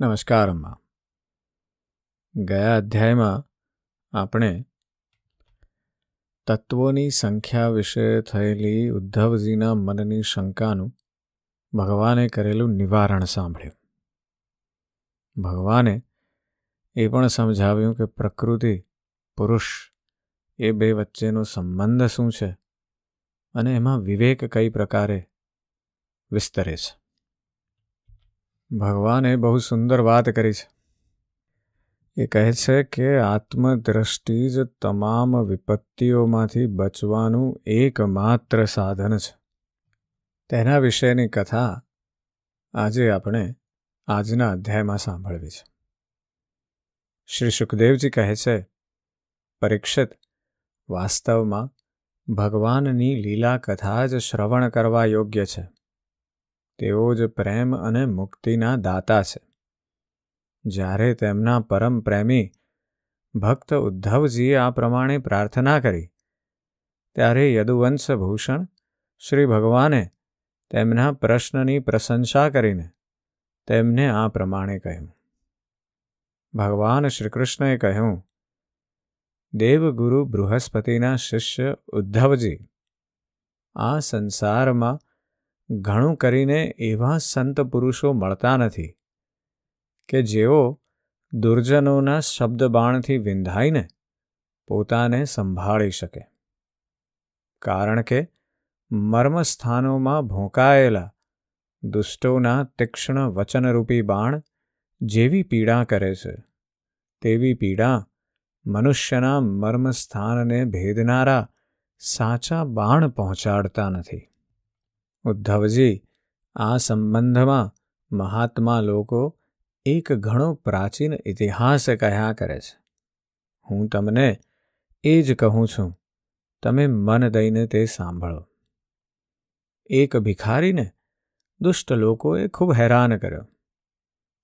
નમસ્કાર, અમ્મા. ગયા અધ્યાયમાં આપણે તત્વોની સંખ્યા વિશે થયેલી ઉદ્ધવજીના મનની શંકાનું ભગવાને કરેલું નિવારણ સાંભળ્યું. ભગવાને એ પણ સમજાવ્યું કે પ્રકૃતિ, પુરુષ, એ બે વચ્ચેનો સંબંધ શું છે અને એમાં વિવેક કઈ પ્રકારે વિસ્તરે છે. ભગવાને બહુ સુંદર વાત કરી છે. એ કહે છે કે આત્મદ્રષ્ટિ જ તમામ વિપત્તિઓમાંથી બચવાનું એકમાત્ર સાધન છે. તેના વિશેની કથા આજે આપણે આજના અધ્યાયમાં સાંભળવી છે. શ્રી સુખદેવજી કહે છે, પરીક્ષિત વાસ્તવમાં ભગવાનની લીલા કથા જ શ્રવણ કરવા યોગ્ય છે. તેઓ જ પ્રેમ અને મુક્તિના દાતા છે. જ્યારે તેમના પરમ પ્રેમી ભક્ત ઉદ્ધવજીએ આ પ્રમાણે પ્રાર્થના કરી, ત્યારે યદુવંશ ભૂષણ શ્રી ભગવાને તેમના પ્રશ્નની પ્રશંસા કરીને તેમને આ પ્રમાણે કહ્યું. ભગવાન શ્રીકૃષ્ણએ કહ્યું, દેવગુરુ બૃહસ્પતિના શિષ્ય ઉદ્ધવજી, આ સંસારમાં ઘણું કરીને એવા સંત પુરુષો મળતા નથી કે જેઓ દુર્જનોના શબ્દ બાણથી વિંધાઈને પોતાને સંભાળી શકે. કારણ કે મર્મસ્થાનોમાં ભોંકાયેલા દુષ્ટોના તીક્ષ્ણ વચનરૂપી બાણ જેવી પીડા કરે છે, તેવી પીડા મનુષ્યના મર્મસ્થાનને ભેદનારા સાચા બાણ પહોંચાડતા નથી. ઉદ્ધવજી, આ સંબંધમાં મહાત્મા લોકો એક ઘણો પ્રાચીન ઇતિહાસ કહ્યા કરે છે. હું તમને એ જ કહું છું. તમે મન દઈને તે સાંભળો. એક ભિખારીને દુષ્ટ લોકોએ ખૂબ હેરાન કર્યો.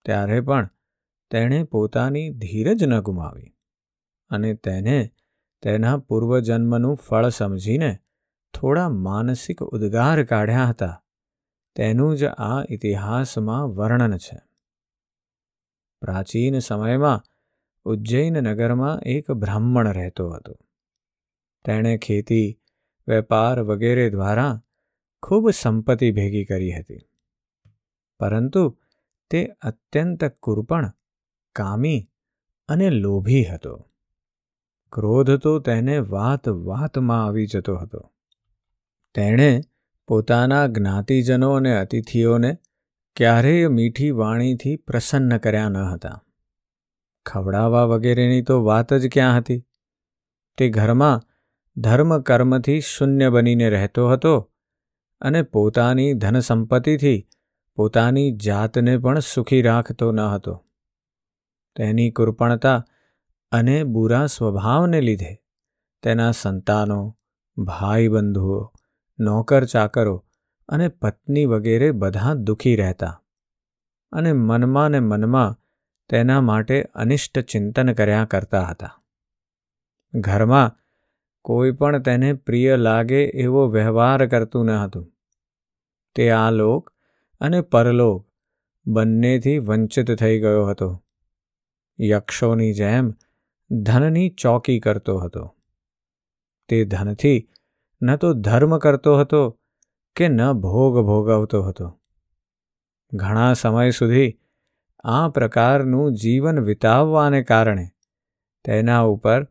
ત્યારે પણ તેણે પોતાની ધીરજ ન ગુમાવી અને તેને તેના પૂર્વજન્મનું ફળ સમજીને થોડા માનસિક ઉદ્ગાર કાઢ્યા હતા. તેનું જ આ ઇતિહાસમાં વર્ણન છે. પ્રાચીન સમયમાં ઉજ્જૈન નગરમાં એક બ્રાહ્મણ રહેતો હતો. તેણે ખેતી, વેપાર વગેરે દ્વારા ખૂબ સંપત્તિ ભેગી કરી હતી. પરંતુ તે અત્યંત કૃપણ કામી અને લોભી હતો. ક્રોધ તો તેને વાત વાતમાં આવી જતો હતો. તેણે પોતાના જ્ઞાતિજનો અને અતિથિઓને ક્યારેય મીઠી વાણીથી પ્રસન્ન કર્યા ન હતા. ખવડાવવા વગેરેની તો વાત જ ક્યાં હતી? તે ઘરમાં ધર્મ કર્મથી શૂન્ય બનીને રહેતો હતો અને પોતાની ધન સંપત્તિથી પોતાની જાતને પણ સુખી રાખતો ન હતો. તેની કૃપણતા અને બુરા સ્વભાવને લીધે તેના સંતાનો ભાઈ બંધુઓ નોકર ચાકરો અને પત્ની વગેરે બધા દુઃખી રહેતા અને મનમાં ને મનમાં તેના માટે અનિષ્ટ ચિંતન કર્યા કરતા હતા. ઘરમાં કોઈ પણ તેને પ્રિય લાગે એવો વ્યવહાર કરતું ન હતું. તે આ લોક અને પરલોક બંનેથી વંચિત થઈ ગયો હતો. યક્ષોની જેમ ધનની ચોકી કરતો હતો. તે ધનથી ન તો ધર્મ કરતો હતો કે ન ભોગ ભોગવતો હતો. ઘણા સમય સુધી આ પ્રકારનું જીવન વિતાવવાને કારણે તેના ઉપર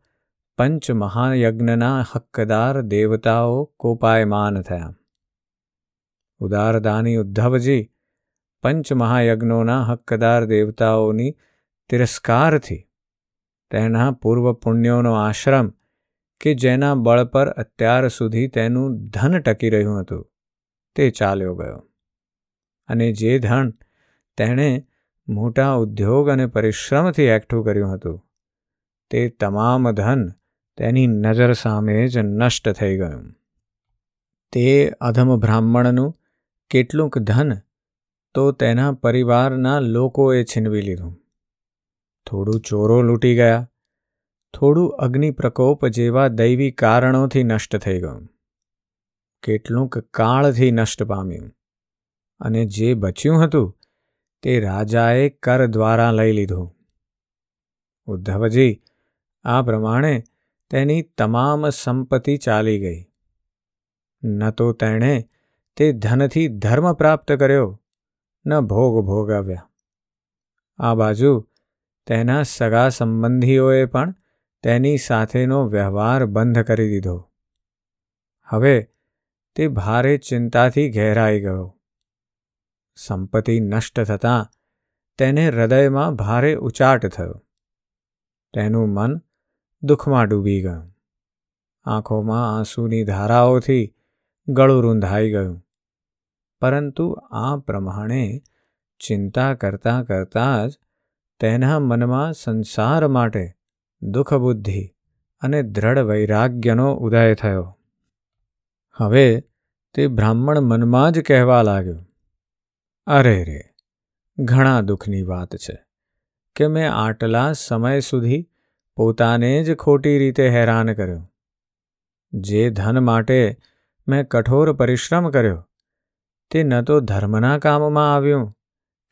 પંચ મહાયજ્ઞના હક્કદાર દેવતાઓ કોપાયમાન થયા. ઉદારદાની ઉદ્ધવજી પંચ મહાયજ્ઞોના હક્કદાર દેવતાઓની તિરસ્કારથી તેના પૂર્વ પુણ્યોનો આશ્રમ કે જેના બળ પર અત્યાર સુધી તેનું ધન ટકી રહ્યું હતું, તે ચાલ્યો ગયો. અને જે ધન તેણે મોટા ઉદ્યોગ અને પરિશ્રમથી એકઠું કર્યું હતું, તે તમામ ધન તેની નજર સામે જ નષ્ટ થઈ ગયું. તે અધમ બ્રાહ્મણનું કેટલુંક ધન તો તેના પરિવારના લોકોએ છીનવી લીધું. થોડું ચોરો લૂંટી ગયા થોડું અગ્નિ પ્રકોપ જેવા દૈવી કારણોથી નષ્ટ થઈ ગયું. કેટલુંક કાળથી નષ્ટ પામ્યું. અને જે બચ્યું હતું, તે રાજાએ કર દ્વારા લઈ લીધું. ઉદ્ધવજી, આ પ્રમાણે તેની તમામ સંપત્તિ ચાલી ગઈ. ન તો તેણે તે ધનથી ધર્મ પ્રાપ્ત કર્યો, ન ભોગ ભોગાવ્યા. આ બાજુ તેના સગા સંબંધીઓએ પણ તેની સાથેનો વ્યવહાર બંધ કરી દીધો. હવે તે ભારે ચિંતાથી ઘેરાઈ ગયો. સંપત્તિ નષ્ટ થતાં તેને હૃદયમાં ભારે ઉચાટ થયો. તેનું મન દુઃખમાં ડૂબી ગયું. આંખોમાં આંસુની ધારાઓથી ગળું રૂંધાઈ ગયું. પરંતુ આ પ્રમાણે ચિંતા કરતાં કરતાં જ તેના મનમાં સંસાર માટે દુઃખ બુદ્ધિ અને દ્રઢ વૈરાગ્યનો ઉદય થયો. હવે તે બ્રાહ્મણ મનમાં જ કહેવા લાગ્યો, અરે રે, ઘણા દુઃખની વાત છે કે મેં આટલા સમય સુધી પોતાને જ ખોટી રીતે હેરાન કર્યો. જે ધન માટે મેં કઠોર પરિશ્રમ કર્યો, તે ન તો ધર્મના કામમાં આવ્યું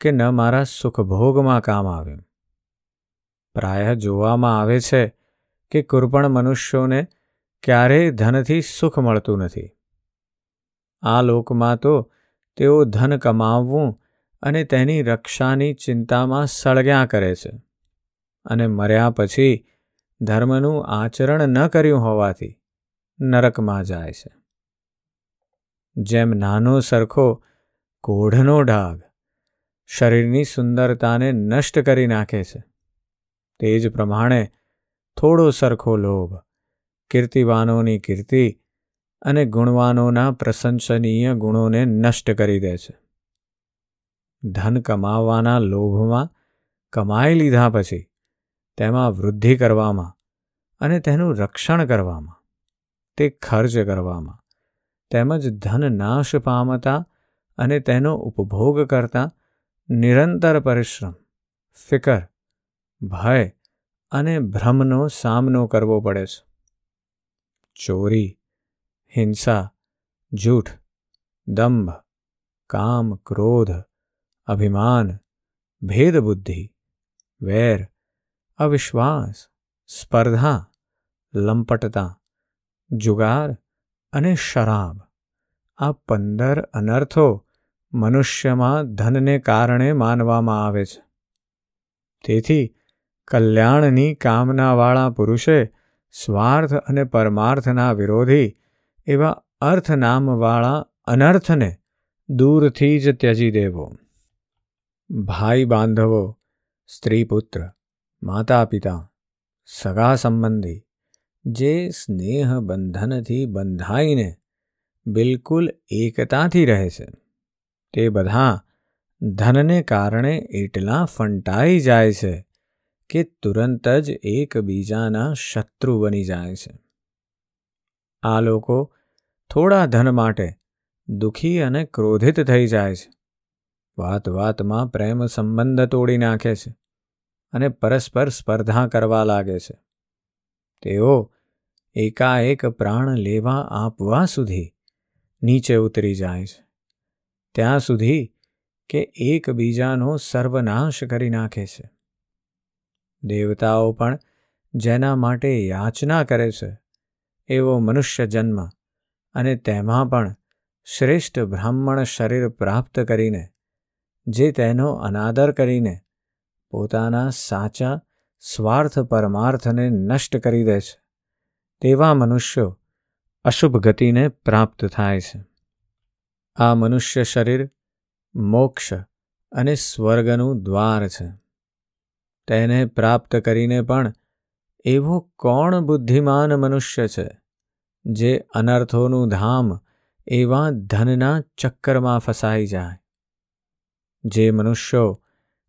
કે ન મારા સુખભોગમાં કામ આવ્યું. પ્રાય જોવામાં આવે છે કે કૃપણ મનુષ્યોને ક્યારેય ધનથી સુખ મળતું નથી. આ લોકમાં તો તેઓ ધન કમાવવું અને તેની રક્ષાની ચિંતામાં સળગ્યા કરે છે અને મર્યા પછી ધર્મનું આચરણ ન કર્યું હોવાથી નરકમાં જાય છે. જેમ નાનો સરખો કોઢનો ડાઘ શરીરની સુંદરતાને નષ્ટ કરી નાખે છે તે જ પ્રમાણે થોડો સરખો લોભ, કીર્તિવાનોની કીર્તિ અને ગુણવાનોના પ્રશંસનીય ગુણોને નષ્ટ કરી દે છે. ધન કમાવાના લોભમાં કમાઈ લીધા પછી તેમાં વૃદ્ધિ કરવામાં અને તેનું રક્ષણ કરવામાં, તે ખર્ચ કરવામાં, તેમજ ધન નાશ પામતા અને તેનો ઉપભોગ કરતા નિરંતર પરિશ્રમ, ફિકર ભય અને ભ્રમનો સામનો કરવો પડે છે. ચોરી, હિંસા, જૂઠ, દંભ, કામ, ક્રોધ, અભિમાન, ભેદબુદ્ધિ, વેર, અવિશ્વાસ, સ્પર્ધા, લંપટતા, જુગાર અને શરાબ. આ પંદર અનર્થો મનુષ્યમાં ધનને કારણે માનવામાં આવે છે. તેથી કલ્યાણની કામનાવાળા પુરુષે સ્વાર્થ અને પરમાર્થના વિરોધી એવા અર્થ નામવાળા અનર્થને દૂરથી જ ત્યજી દેવો. ભાઈ બાંધવો, સ્ત્રી પુત્ર, માતા પિતા, સગા સંબંધી, જે સ્નેહ બંધનથી બંધાઈને બિલકુલ એકતાથી રહે છે, તે બધા ધનને કારણે એટલા ફંટાઈ જાય છે કે તુરંત જ એકબીજાના શત્રુ બની જાય છે. આ લોકો થોડા ધન માટે દુઃખી અને ક્રોધિત થઈ જાય છે. વાત વાતમાં પ્રેમ સંબંધ તોડી નાખે છે અને પરસ્પર સ્પર્ધા કરવા લાગે છે. તેઓ એકાએક પ્રાણ લેવા આપવા સુધી નીચે ઉતરી જાય છે. ત્યાં સુધી કે એકબીજાનો સર્વનાશ કરી નાખે છે. દેવતાઓ પણ જેના માટે યાચના કરે છે, એવો મનુષ્ય જન્મ અને તેમાં પણ શ્રેષ્ઠ બ્રાહ્મણ શરીર પ્રાપ્ત કરીને, જે તેનો અનાદર કરીને પોતાના સાચા સ્વાર્થ પરમાર્થને નષ્ટ કરી દે છે, તેવા મનુષ્યો અશુભ ગતિને પ્રાપ્ત થાય છે. આ મનુષ્ય શરીર મોક્ષ અને સ્વર્ગનું દ્વાર છે. તેને પ્રાપ્ત કરીને પણ એવો કોણ બુદ્ધિમાન મનુષ્ય છે જે અનર્થોનું ધામ એવા ધનના ચક્કરમાં ફસાઈ જાય? જે મનુષ્યો,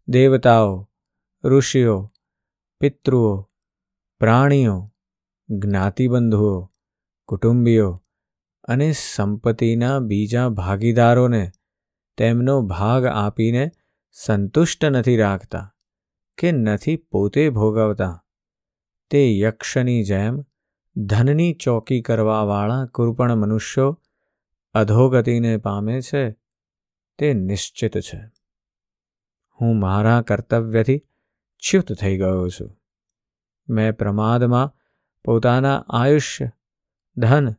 દેવતાઓ, ઋષિઓ, પિતૃઓ, પ્રાણીઓ, જ્ઞાતિબંધુઓ, કુટુંબીઓ અને સંપત્તિના બીજા ભાગીદારોને તેમનો ભાગ આપીને સંતુષ્ટ નથી રાખતા. કે નથી પોતે ભોગવતા? તે યક્ષની જેમ ધનની ચોકી કરવાવાળા કૃપણ મનુષ્યો અધોગતિને પામે છે, તે નિશ્ચિત છે. હું મારા કર્તવ્યથી ચ્યુત થઈ ગયો છું. મેં પ્રમાદમાં પોતાના આયુષ્ય, ધન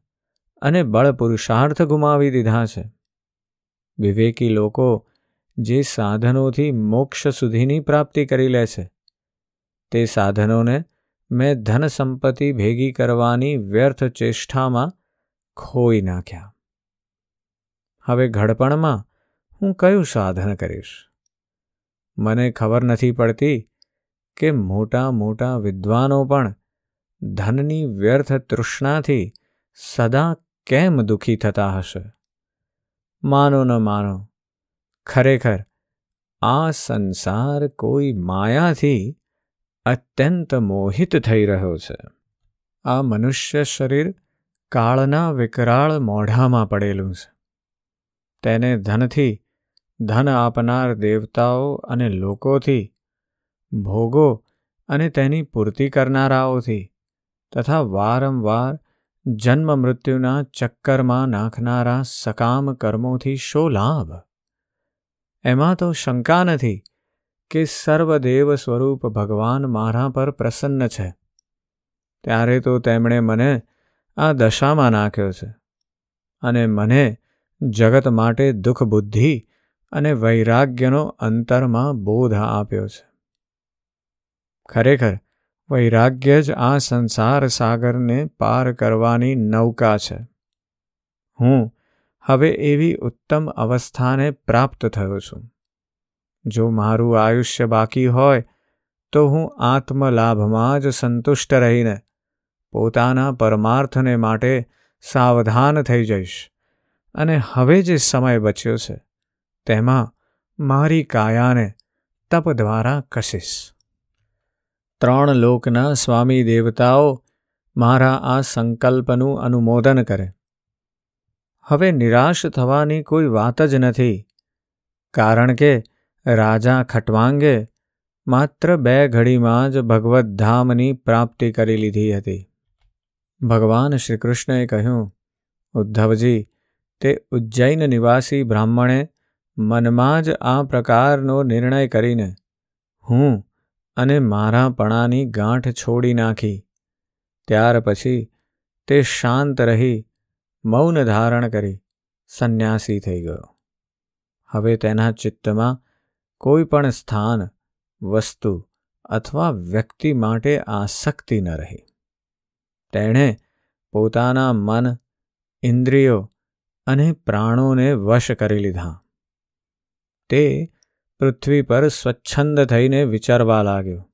અને બળ પુરુષાર્થ ગુમાવી દીધા છે. વિવેકી લોકો જે સાધનોથી મોક્ષ સુધીની પ્રાપ્તિ કરી લે છે. તે સાધનોને મેં ધન સંપત્તિ ભેગી કરવાની વ્યર્થ ચેષ્ટામાં ખોઈ નાખ્યા. હવે ઘડપણમાં હું કયું સાધન કરીશ? મને ખબર નથી પડતી કે મોટા મોટા વિદ્વાનો પણ ધનની વ્યર્થ તૃષ્ણાથી સદા કેમ દુઃખી થતા હશે? માનો ન માનો ખરેખર આ સંસાર કોઈ માયાથી અત્યંત મોહિત થઈ રહ્યો છે. આ મનુષ્ય શરીર કાળના વિકરાળ મોઢામાં પડેલું છે. તેને ધનથી ધન આપનાર દેવતાઓ અને લોકોથી ભોગો અને તેની પૂર્તિ કરનારાઓથી તથા વારંવાર જન્મ મૃત્યુના ચક્કરમાં નાખનારા સકામ કર્મોથી શો લાભ? એમાં તો શંકા નથી કે સર્વદેવ સ્વરૂપ ભગવાન મારા પર પ્રસન્ન છે. ત્યારે તો તેમણે મને આ દશામાં નાખ્યો છે અને મને જગત માટે દુઃખ બુદ્ધિ અને વૈરાગ્યનો અંતરમાં બોધ આપ્યો છે. ખરેખર, વૈરાગ્ય જ આ સંસાર સાગરને પાર કરવાની નૌકા છે. હું હવે એવી ઉત્તમ અવસ્થાને પ્રાપ્ત થયો છું. જો મારું આયુષ્ય બાકી હોય, તો હું આત્મલાભમાં જ સંતુષ્ટ રહીને પોતાના પરમાર્થને માટે સાવધાન થઈ જઈશ. અને હવે જે સમય બચ્યો છે, તેમાં મારી કાયાને તપ દ્વારા કશીશ ત્રણ લોકના સ્વામી દેવતાઓ મારા આ સંકલ્પનું અનુમોદન કરે. હવે નિરાશ થવાની કોઈ વાત જ નથી. કારણ કે રાજા ખટવાંગે માત્ર બે ઘડીમાં જ ભગવદ્ ધામની પ્રાપ્તિ કરી લીધી હતી. ભગવાન શ્રીકૃષ્ણએ કહ્યું, ઉદ્ધવજી, તે ઉજ્જૈન નિવાસી બ્રાહ્મણે મનમાં જ આ પ્રકારનો નિર્ણય કરીને હું અને મારા પણાની ગાંઠ છોડી નાખી. ત્યાર પછી તે શાંત રહી મૌન ધારણ કરી સંન્યાસી થઈ ગયો. હવે તેના ચિત્તમાં કોઈ પણ સ્થાન, વસ્તુ અથવા વ્યક્તિ માટે આસક્તિ ન રહી. તેણે પોતાના મન, ઇન્દ્રિયો અને પ્રાણોને વશ કરી લીધા. તે પૃથ્વી પર સ્વચ્છંદ થઈને વિચારવા લાગ્યો.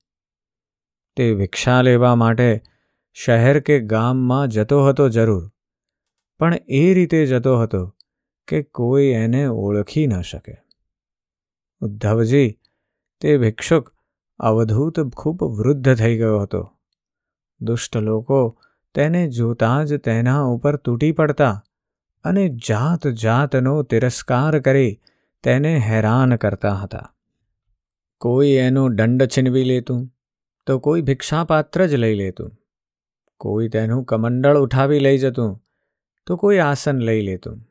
તે ભિક્ષા લેવા માટે શહેર કે ગામમાં જતો હતો જરૂર. પણ એ રીતે જતો હતો કે કોઈ એને ઓળખી ન શકે. ઉદ્ધવજી, તે ભિક્ષુક, અવધૂત ખૂબ વૃદ્ધ થઈ ગયો હતો. દુષ્ટ લોકો તેને જોતાં જ તેના ઉપર તૂટી પડતા અને જાત જાતનો તિરસ્કાર કરી તેને હેરાન કરતા હતા. કોઈ એનો દંડ છીનવી લેતું તો કોઈ ભિક્ષાપાત્ર જ લઈ લેતું. કોઈ તેનું કમંડળ ઉઠાવી લઈ જતું તો કોઈ આસન લઈ લેતું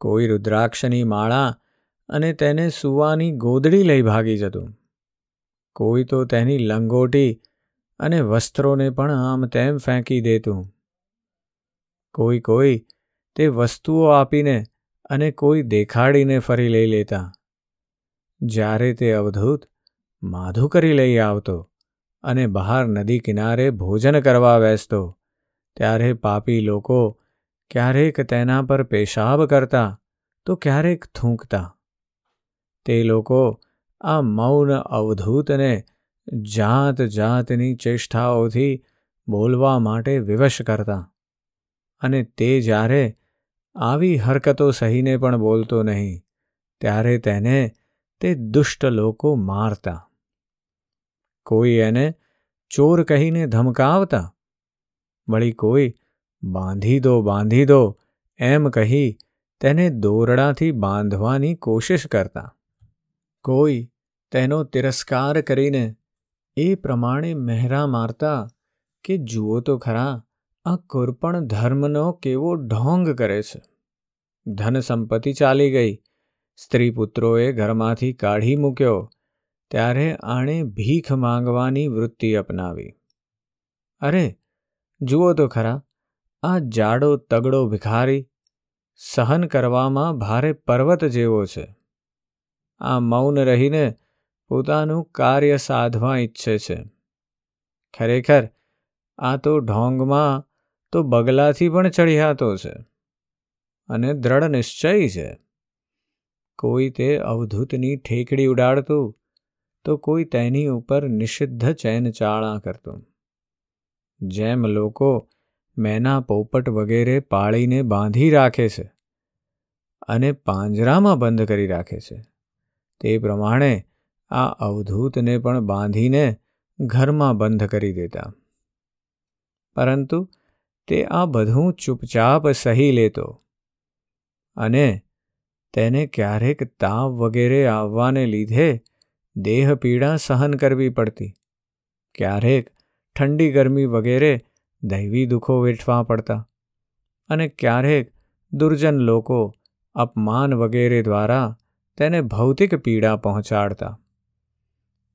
કોઈ રુદ્રાક્ષની માળા અને તેને સુવાની ગોદડી લઈ ભાગી જતું. કોઈ તો તેની લંગોટી અને વસ્ત્રોને પણ આમ તેમ ફેંકી દેતું. કોઈ કોઈ તે વસ્તુઓ આપીને અને કોઈ દેખાડીને ફરી લઈ લેતા. જ્યારે તે અવધૂત માધુકરી લઈ આવતો અને બહાર નદી કિનારે ભોજન કરવા બેસતો, ત્યારે પાપી લોકો ક્યારેક તેના પર પેશાબ કરતા તો ક્યારેક થૂંકતા. તે લોકો આ મૌન અવધૂતને જાત જાતની ચેષ્ટાઓથી બોલવા માટે વિવશ કરતા અને તે જ્યારે આવી હરકતો સહીને પણ બોલતો નહીં, ત્યારે તેને તે દુષ્ટ લોકો મારતા. કોઈ એને ચોર કહીને ધમકાવતા, વળી કોઈ બાંધી દો બાંધી દો, એમ કહી તેને દોરડાથી બાંધવાની કોશિશ કરતા. કોઈ તેનો તિરસ્કાર કરીને એ પ્રમાણે મહેરા મારતા કે, જુઓ તો ખરા, આ કોરપણ ધર્મનો કેવો ઢોંગ કરે છે. ધન સંપત્તિ ચાલી ગઈ. સ્ત્રી પુત્રોએ ઘરમાંથી કાઢી મૂક્યો. ત્યારે આણે ભીખ માંગવાની વૃત્તિ અપનાવી. અરે, જુઓ તો ખરા આ જાડો તગડો ભિખારી સહન કરવામાં ભારે પર્વત જેવો છે. આ મૌન રહીને પોતાનું કાર્ય સાધવા ઈચ્છે છે. ખરેખર, આ તો ઢોંગમાં તો બગલાથી પણ ચઢિયાતો છે અને દ્રઢ નિશ્ચય છે. કોઈ તે અવધૂતની ઠેકડી ઉડાડતું તો કોઈ તેની ઉપર નિષિદ્ધ ચેન ચાળા કરતું. જેમ લોકો મેના પોપટ વગેરે પાળીને બાંધી રાખે છે અને પાંજરામાં બંધ કરી રાખે છે. તે પ્રમાણે આ અવધૂતને પણ બાંધીને ઘરમાં બંધ કરી દેતા. પરંતુ તે આ બધું ચૂપચાપ સહી લેતો અને તેને ક્યારેક તાવ વગેરે આવવાને લીધે દેહ પીડા સહન કરવી પડતી. ક્યારેક ઠંડી ગરમી વગેરે દૈવી દુઃખો વેઠવા પડતા. અને ક્યારેક દુર્જન લોકો અપમાન વગેરે દ્વારા તેને ભૌતિક પીડા પહોંચાડતા.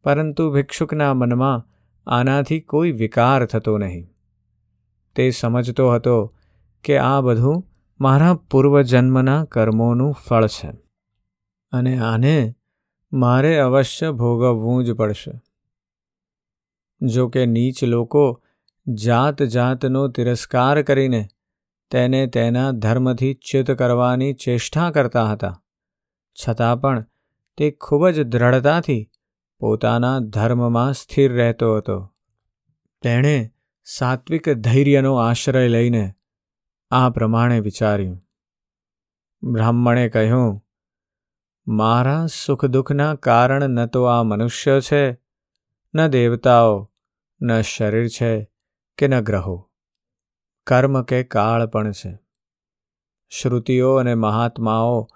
પરંતુ ભિક્ષુકના મનમાં આનાથી કોઈ વિકાર થતો નહીં. તે સમજતો હતો કે આ બધું મારા પૂર્વજન્મના કર્મોનું ફળ છે. અને આને મારે અવશ્ય ભોગવવું જ પડશે. જો કે નીચ લોકો જાત જાતનો તિરસ્કાર કરીને તેને તેના ધર્મથી ચ્યુત કરવાની ચેષ્ટા કરતા હતા. છતાં પણ તે ખૂબ જ દ્રઢતાથી પોતાના ધર્મમાં સ્થિર રહેતો હતો. તેણે સાત્વિક ધૈર્યનો આશ્રય લઈને આ પ્રમાણે વિચાર્યું. બ્રાહ્મણે કહ્યું, મારા સુખ દુઃખના કારણ ન તો આ મનુષ્ય છે, ન દેવતાઓ, ન શરીર છે કે ન ગ્રહો. કર્મ કે કાળ પણ છે. શ્રુતિઓ અને મહાત્માઓ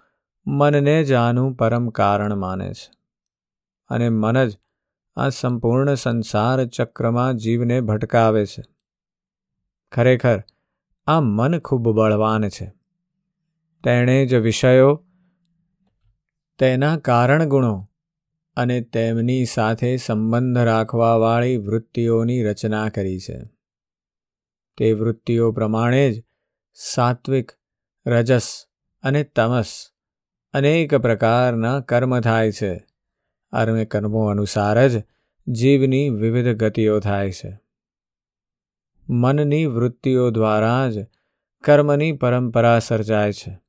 મનને જ આનું પરમ કારણ માને છે અને મન જ આ સંપૂર્ણ સંસાર ચક્રમાં જીવને ભટકાવે છે. ખરેખર, આ મન ખૂબ બળવાન છે. તેણે જ વિષયો, તેના કારણ ગુણો અને તેમની સાથે સંબંધ રાખવાવાળી વૃત્તિઓની રચના કરી છે. તે વૃત્તિઓ પ્રમાણે જ સાત્વિક, રજસ અને તમસ અનેક પ્રકારના કર્મ થાય છે. અને કર્મો અનુસાર જ જીવની વિવિધ ગતિઓ થાય છે. મનની વૃત્તિઓ દ્વારા જ કર્મની પરંપરા સર્જાય છે.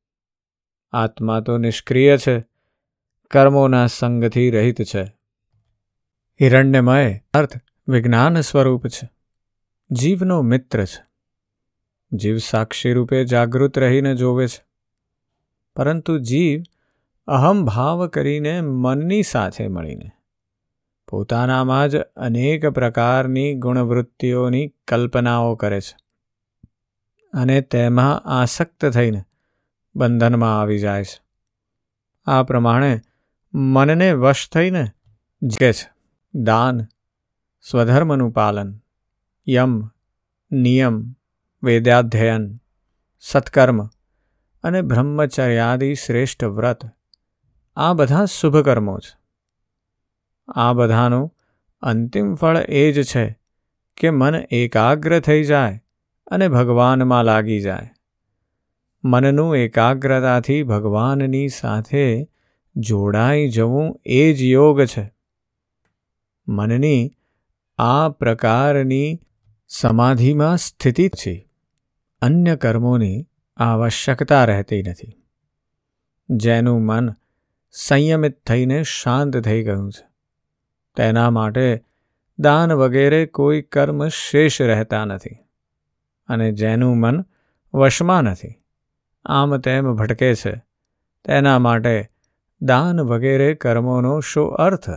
આત્મા તો નિષ્ક્રિય છે, કર્મોના સંગથી રહિત છે. હિરણ્યમય અર્થ વિજ્ઞાન સ્વરૂપ છે. જીવનો મિત્ર છે. જીવ સાક્ષી રૂપે જાગૃત રહીને જોવે છે. પરંતુ જીવ અહમભાવ કરીને મનની સાથે મળીને, પોતાનામાં જ અનેક પ્રકારની ગુણવૃત્તિઓની કલ્પનાઓ કરે છે અને તેમાં આસક્ત થઈને બંધનમાં આવી જાય છે. આ પ્રમાણે મનને વશ થઈને જે છે. દાન, સ્વધર્મનું પાલન યમ નિયમ વેદાધ્યયન સત્કર્મ અને બ્રહ્મચર્યાદિ શ્રેષ્ઠ વ્રત. આ બધા શુભકર્મો છે આ બધાનું અંતિમ ફળ એ જ છે કે મન એકાગ્ર થઈ જાય અને ભગવાનમાં લાગી જાય. મનનું એકાગ્રતાથી ભગવાનની સાથે જોડાઈ જવું એ જ યોગ છે. મનની આ પ્રકારની સમાધિમાં સ્થિતિ છે. અન્ય કર્મોની આવશ્યકતા રહેતી નથી. જેનું મન સંયમિત થઈને શાંત થઈ ગયું છે. તેના માટે દાન વગેરે કોઈ કર્મ શેષ રહેતા નથી અને જેનું મન વશમાં નથી. આમ તેમ ભટકે છે. તેના માટે દાન વગેરે કર્મોનો શો અર્થ?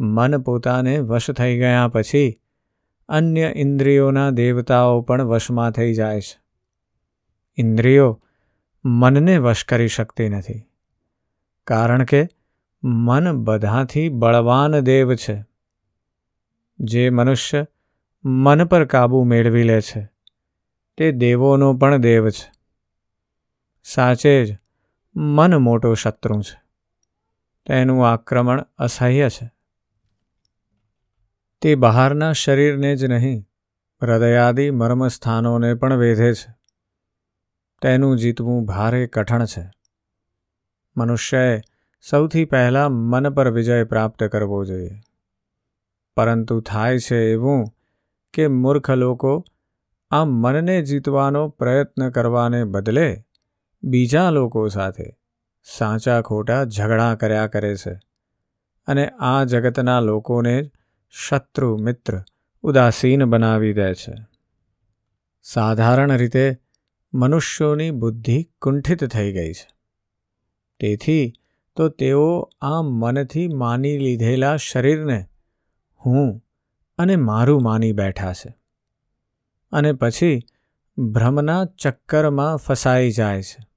મન પોતાને વશ થઈ ગયા પછી અન્ય ઇન્દ્રિયોના દેવતાઓ પણ વશમાં થઈ જાય છે. ઇન્દ્રિયો મનને વશ કરી શકતી નથી, કારણ કે મન બધાથી બળવાન દેવ છે. જે મનુષ્ય મન પર કાબૂ મેળવી લે છે, તે દેવોનો પણ દેવ છે. સાચે જ મન મોટો શત્રુ છે. તેનું આક્રમણ અસહ્ય છે. તે બહારના શરીરને જ નહીં, હૃદયાદિ મર્મસ્થાનોને પણ વેધે છે. તેનું જીતવું ભારે કઠણ છે. મનુષ્યએ સૌથી પહેલાં મન પર વિજય પ્રાપ્ત કરવો જોઈએ. પરંતુ થાય છે એવું કે મૂર્ખ લોકો આ મનને જીતવાનો પ્રયત્ન કરવાને બદલે બીજા લોકો સાથે સાચા ખોટા ઝઘડા કર્યા કરે છે. અને આ જગતના લોકોને શત્રુ મિત્ર ઉદાસીન બનાવી દે છે. સાધારણ રીતે મનુષ્યોની બુદ્ધિ કુંઠિત થઈ ગઈ છે. તેથી તો તેઓ આ મનથી માની લીધેલા શરીરને હું અને મારું માની બેઠા છે. અને પછી ભ્રમના ચક્કરમાં ફસાઈ જાય છે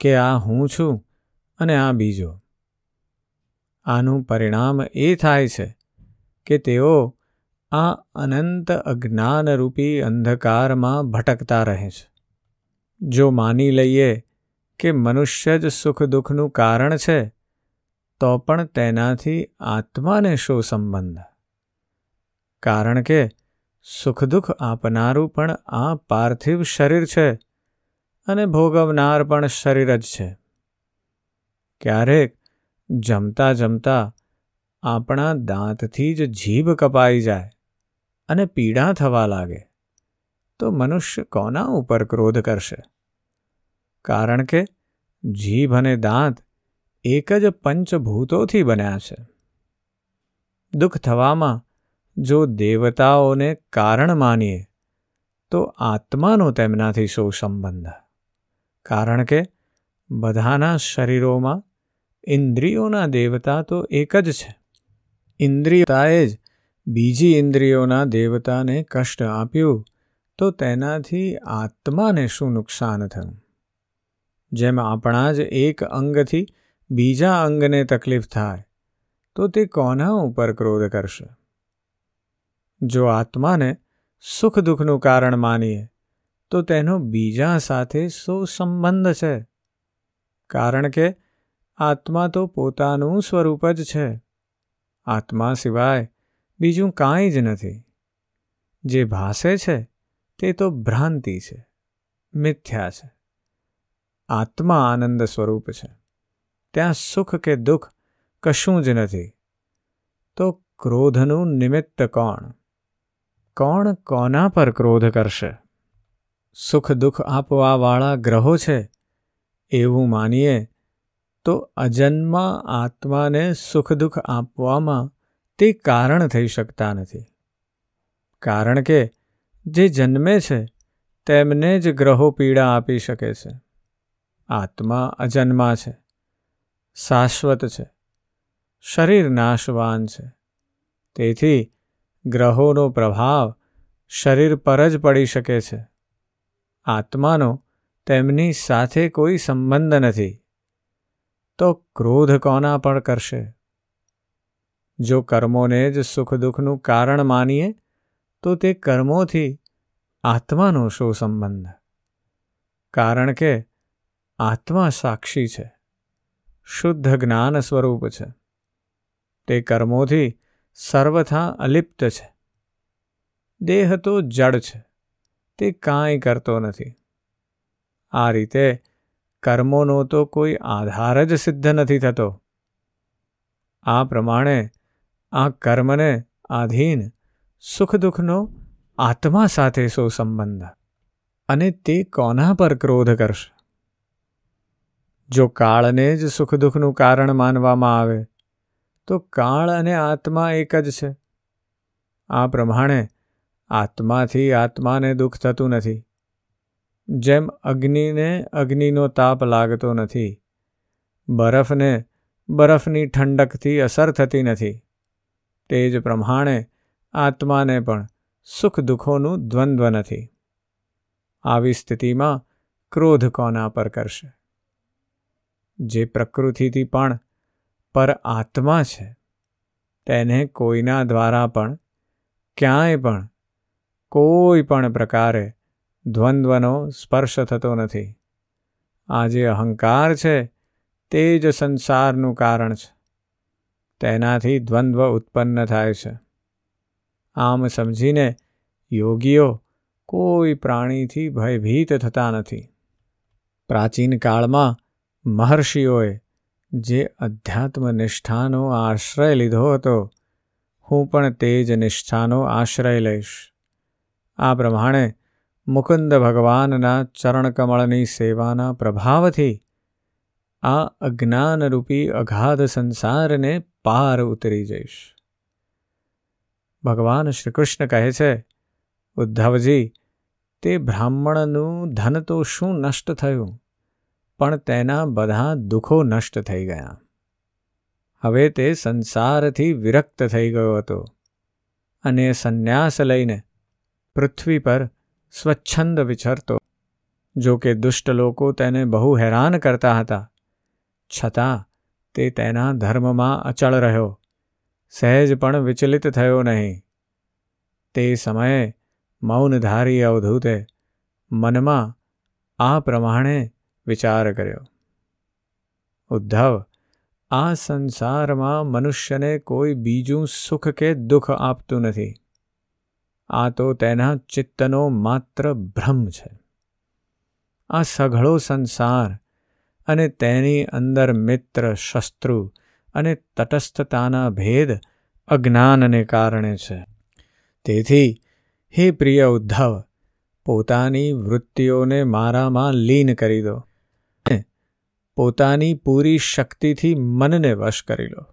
કે આ હું છું અને આ બીજો. આનું પરિણામ એ થાય છે કે તેઓ આ અનંત અજ્ઞાનરૂપી અંધકારમાં ભટકતા રહે છે. જો માની લઈએ કે મનુષ્ય જ સુખ દુઃખનું કારણ છે, તો પણ તેનાથી આત્માને શું સંબંધ? કારણ કે સુખ દુઃખ આપનારું પણ આ પાર્થિવ શરીર છે અને ભોગવનાર પણ શરીર જ છે. ક્યારેક જમતા જમતા આપણા દાંતથી જ જીભ કપાઈ જાય અને પીડા થવા લાગે, તો મનુષ્ય કોના ઉપર ક્રોધ કરશે? કારણ કે જીભ અને દાંત એક જ પંચભૂતોથી બન્યા છે. દુઃખ થવામાં જો દેવતાઓને કારણ માનીએ, તો આત્માનો તેમનાથી શું સંબંધ? કારણ કે બધાના શરીરોમાં ઇન્દ્રિયોના દેવતા તો એક જ છે. ઇન્દ્રિયતાએ જ બીજી ઇન્દ્રિયોના દેવતાને કષ્ટ આપ્યું, તો તેનાથી આત્માને શું નુકસાન થયું? જેમ આપણા જ એક અંગથી બીજા અંગને તકલીફ થાય, તો તે કોના ઉપર ક્રોધ કરશે? જો આત્માને સુખ દુઃખનું કારણ માનીએ, તો તેનો બીજા સાથે શું સંબંધ છે? કારણ કે આત્મા તો પોતાનું સ્વરૂપ જ છે. આત્મા સિવાય બીજું કાંઈ જ નથી. જે ભાસે છે, તે તો ભ્રાંતિ છે, મિથ્યા છે. આત્મા આનંદ સ્વરૂપ છે. ત્યાં સુખ કે દુઃખ કશું જ નથી. તો ક્રોધનું નિમિત્ત કોણ? કોણ કોના પર ક્રોધ કરશે? સુખ દુઃખ આપવાવાળા ગ્રહો છે, એવું માનીએ તો અજન્મા આત્માને સુખ દુઃખ આપવામાં તે કારણ થઈ શકતા નથી. કારણ કે જે જન્મે છે, તેમને જ ગ્રહો પીડા આપી શકે છે. આત્મા અજન્મા છે, શાશ્વત છે, શરીર નાશવાન છે. તેથી ગ્રહોનો પ્રભાવ શરીર પર જ પડી શકે છે. આત્માનો તેમની સાથે કોઈ સંબંધ નથી. તો ક્રોધ કોના પણ કરશે? જો કર્મોને જ સુખ દુઃખનું કારણ માનીએ, તો તે કર્મોથી આત્માનો શો સંબંધ? કારણ કે આત્મા સાક્ષી છે, શુદ્ધ જ્ઞાન સ્વરૂપ છે. તે કર્મોથી સર્વથા અલિપ્ત છે. દેહ તો જડ છે, તે કાંઈ કરતો નથી. આ રીતે કર્મોનો તો કોઈ આધાર જ સિદ્ધ નથી થતો. આ પ્રમાણે આ કર્મને આધીન સુખ દુઃખનો આત્મા સાથે સો સંબંધ? અને તે કોના પર ક્રોધ કરશે? જો કાળને જ સુખ દુઃખનું કારણ માનવામાં આવે, તો કાળ અને આત્મા એક જ છે. આ પ્રમાણે આત્માથી આત્માને દુઃખ થતું નથી. જેમ અગ્નિને અગ્નિનો તાપ લાગતો નથી, બરફને બરફની ઠંડકથી અસર થતી નથી, તે જ પ્રમાણે આત્માને પણ સુખ દુઃખોનું દ્વંદ્વ નથી. આવી સ્થિતિમાં ક્રોધ કોના પર કરશે? જે પ્રકૃતિથી પણ પર આત્મા છે, તેને કોઈના દ્વારા પણ ક્યાંય પણ કોઈ પણ પ્રકારે દ્વંદ્વનો સ્પર્શ થતો નથી. આ જે અહંકાર છે, તે જ સંસારનું કારણ છે. તેનાથી દ્વંદ્વ ઉત્પન્ન થાય છે. આમ સમજીને યોગીઓ કોઈ પ્રાણીથી ભયભીત થતા નથી. પ્રાચીન કાળમાં મહર્ષિઓએ જે અધ્યાત્મ નિષ્ઠાનો આશ્રય લીધો હતો, હું પણ તે જ નિષ્ઠાનો આશ્રય લઈશ. આ પ્રમાણે મુકુંદ ભગવાનના ચરણકમળની સેવાના પ્રભાવથી આ અજ્ઞાનરૂપી અગાધ સંસારને પાર ઉતરી જઈશ. ભગવાન શ્રી કૃષ્ણ કહે છે, ઉદ્ધવજી, તે બ્રાહ્મણનું ધન તો શું નષ્ટ થયું? પણ તેના બધા દુઃખો નષ્ટ થઈ ગયા. હવે તે સંસારથી વિરક્ત થઈ ગયો હતો અને સંન્યાસ લઈને પૃથ્વી પર સ્વચ્છંદ વિચરતો. જો કે દુષ્ટ લોકો તેને બહુ હેરાન કરતા હતા. છતાં તે તેના ધર્મમાં અચળ રહ્યો. સહેજ પણ વિચલિત થયો નહીં. તે સમયે મૌનધારી અવધૂતે મનમાં આ પ્રમાણે વિચાર કર્યો. ઉદ્ધવ, આ સંસારમાં મનુષ્યને કોઈ બીજું સુખ કે દુઃખ આપતું નથી. આ તો તેના ચિત્તનો માત્ર ભ્રમ છે. આ સઘળો સંસાર અને તેની અંદર મિત્ર, શસ્ત્રુ અને તટસ્થતાના ભેદ અજ્ઞાનને કારણે છે. તેથી, હે પ્રિય ઉદ્ધવ, પોતાની વૃત્તિઓને મારામાં લીન કરી દો. પોતાની પૂરી શક્તિથી મનને વશ કરી લો.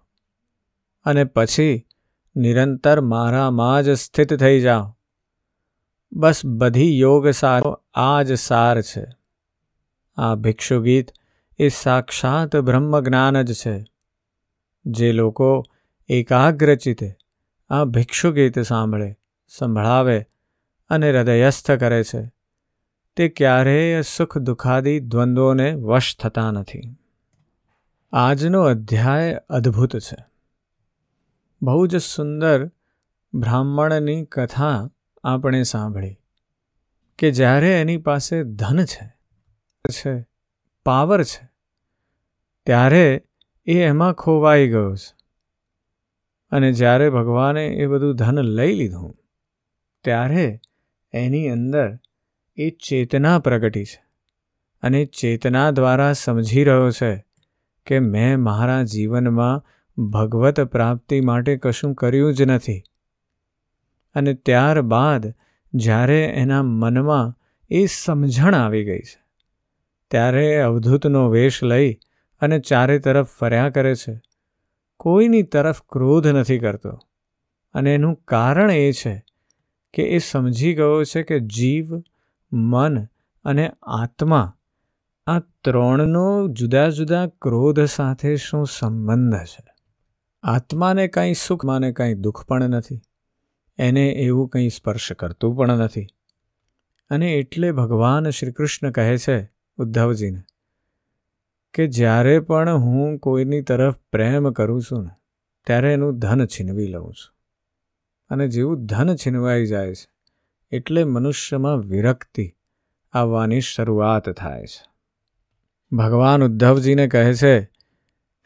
અને પછી નિરંતર મારામાં જ સ્થિત થઈ જાઓ બસ બધી યોગ સારો આ જ સાર છે. આ ભિક્ષુ ગીત એ સાક્ષાત બ્રહ્મ જ્ઞાન જ છે. જે લોકો એકાગ્રચિતે આ ભિક્ષુ ગીત સાંભળે, સંભળાવે અને હૃદયસ્થ કરે છે. તે ક્યારેય સુખ દુઃખાદી દ્વંદ્વોને વશ થતા નથી. આજનો અધ્યાય અદ્ભુત છે. બહુ જ સુંદર બ્રાહ્મણની કથા આપણે સાંભળી કે જ્યારે એની પાસે ધન છે છે, પાવર છે, ત્યારે એ એમાં ખોવાઈ ગયો છે. અને જ્યારે ભગવાને એ બધું ધન લઈ લીધું, ત્યારે એની અંદર એ ચેતના પ્રગટી છે. અને ચેતના દ્વારા સમજી રહ્યો છે કે મેં મારા જીવનમાં ભગવત પ્રાપ્તિ માટે કશું કર્યું જ નથી. અને ત્યારબાદ જ્યારે એના મનમાં એ સમજણ આવી ગઈ છે, ત્યારે અવધૂતનો વેશ લઈ અને ચારે તરફ ફર્યા કરે છે. કોઈની તરફ ક્રોધ નથી કરતો. અને એનું કારણ એ છે કે એ સમજી ગયો છે કે જીવ, મન અને આત્મા આ ત્રણનો જુદા જુદા ક્રોધ સાથે શું સંબંધ છે. આત્માને કાંઈ સુખ, માને કાંઈ દુઃખ પણ નથી. એને એવું કંઈ સ્પર્શ કરતું પણ નથી. અને એટલે ભગવાન શ્રી કૃષ્ણ કહે છે, ઉદ્ધવજીને, કે જ્યારે પણ હું કોઈની તરફ પ્રેમ કરું છું ને, ત્યારે એનું ધન છીનવી લઉં છું. અને જેવું ધન છીનવાઈ જાય છે, એટલે મનુષ્યમાં વિરક્તિ આવવાની શરૂઆત થાય છે. ભગવાન ઉદ્ધવજીને કહે છે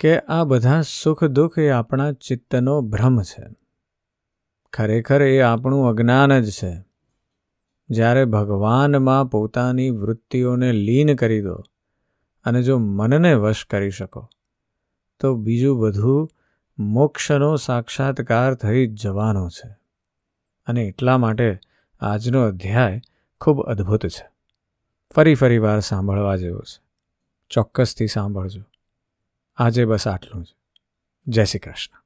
કે આ બધા સુખ દુઃખ એ આપણા ચિત્તનો ભ્રમ છે. ખરેખર એ આપણું અજ્ઞાન જ છે. જ્યારે ભગવાનમાં પોતાની વૃત્તિઓને લીન કરી દો અને જો મનને વશ કરી શકો, તો બીજું બધું મોક્ષનો સાક્ષાત્કાર થઈ જવાનો છે. અને એટલા માટે આજનો અધ્યાય ખૂબ અદ્ભુત છે. ફરી ફરી વાર સાંભળવા જેવો છે. ચોક્કસથી સાંભળજો. આજે બસ આટલું જ. જય શ્રી કૃષ્ણ.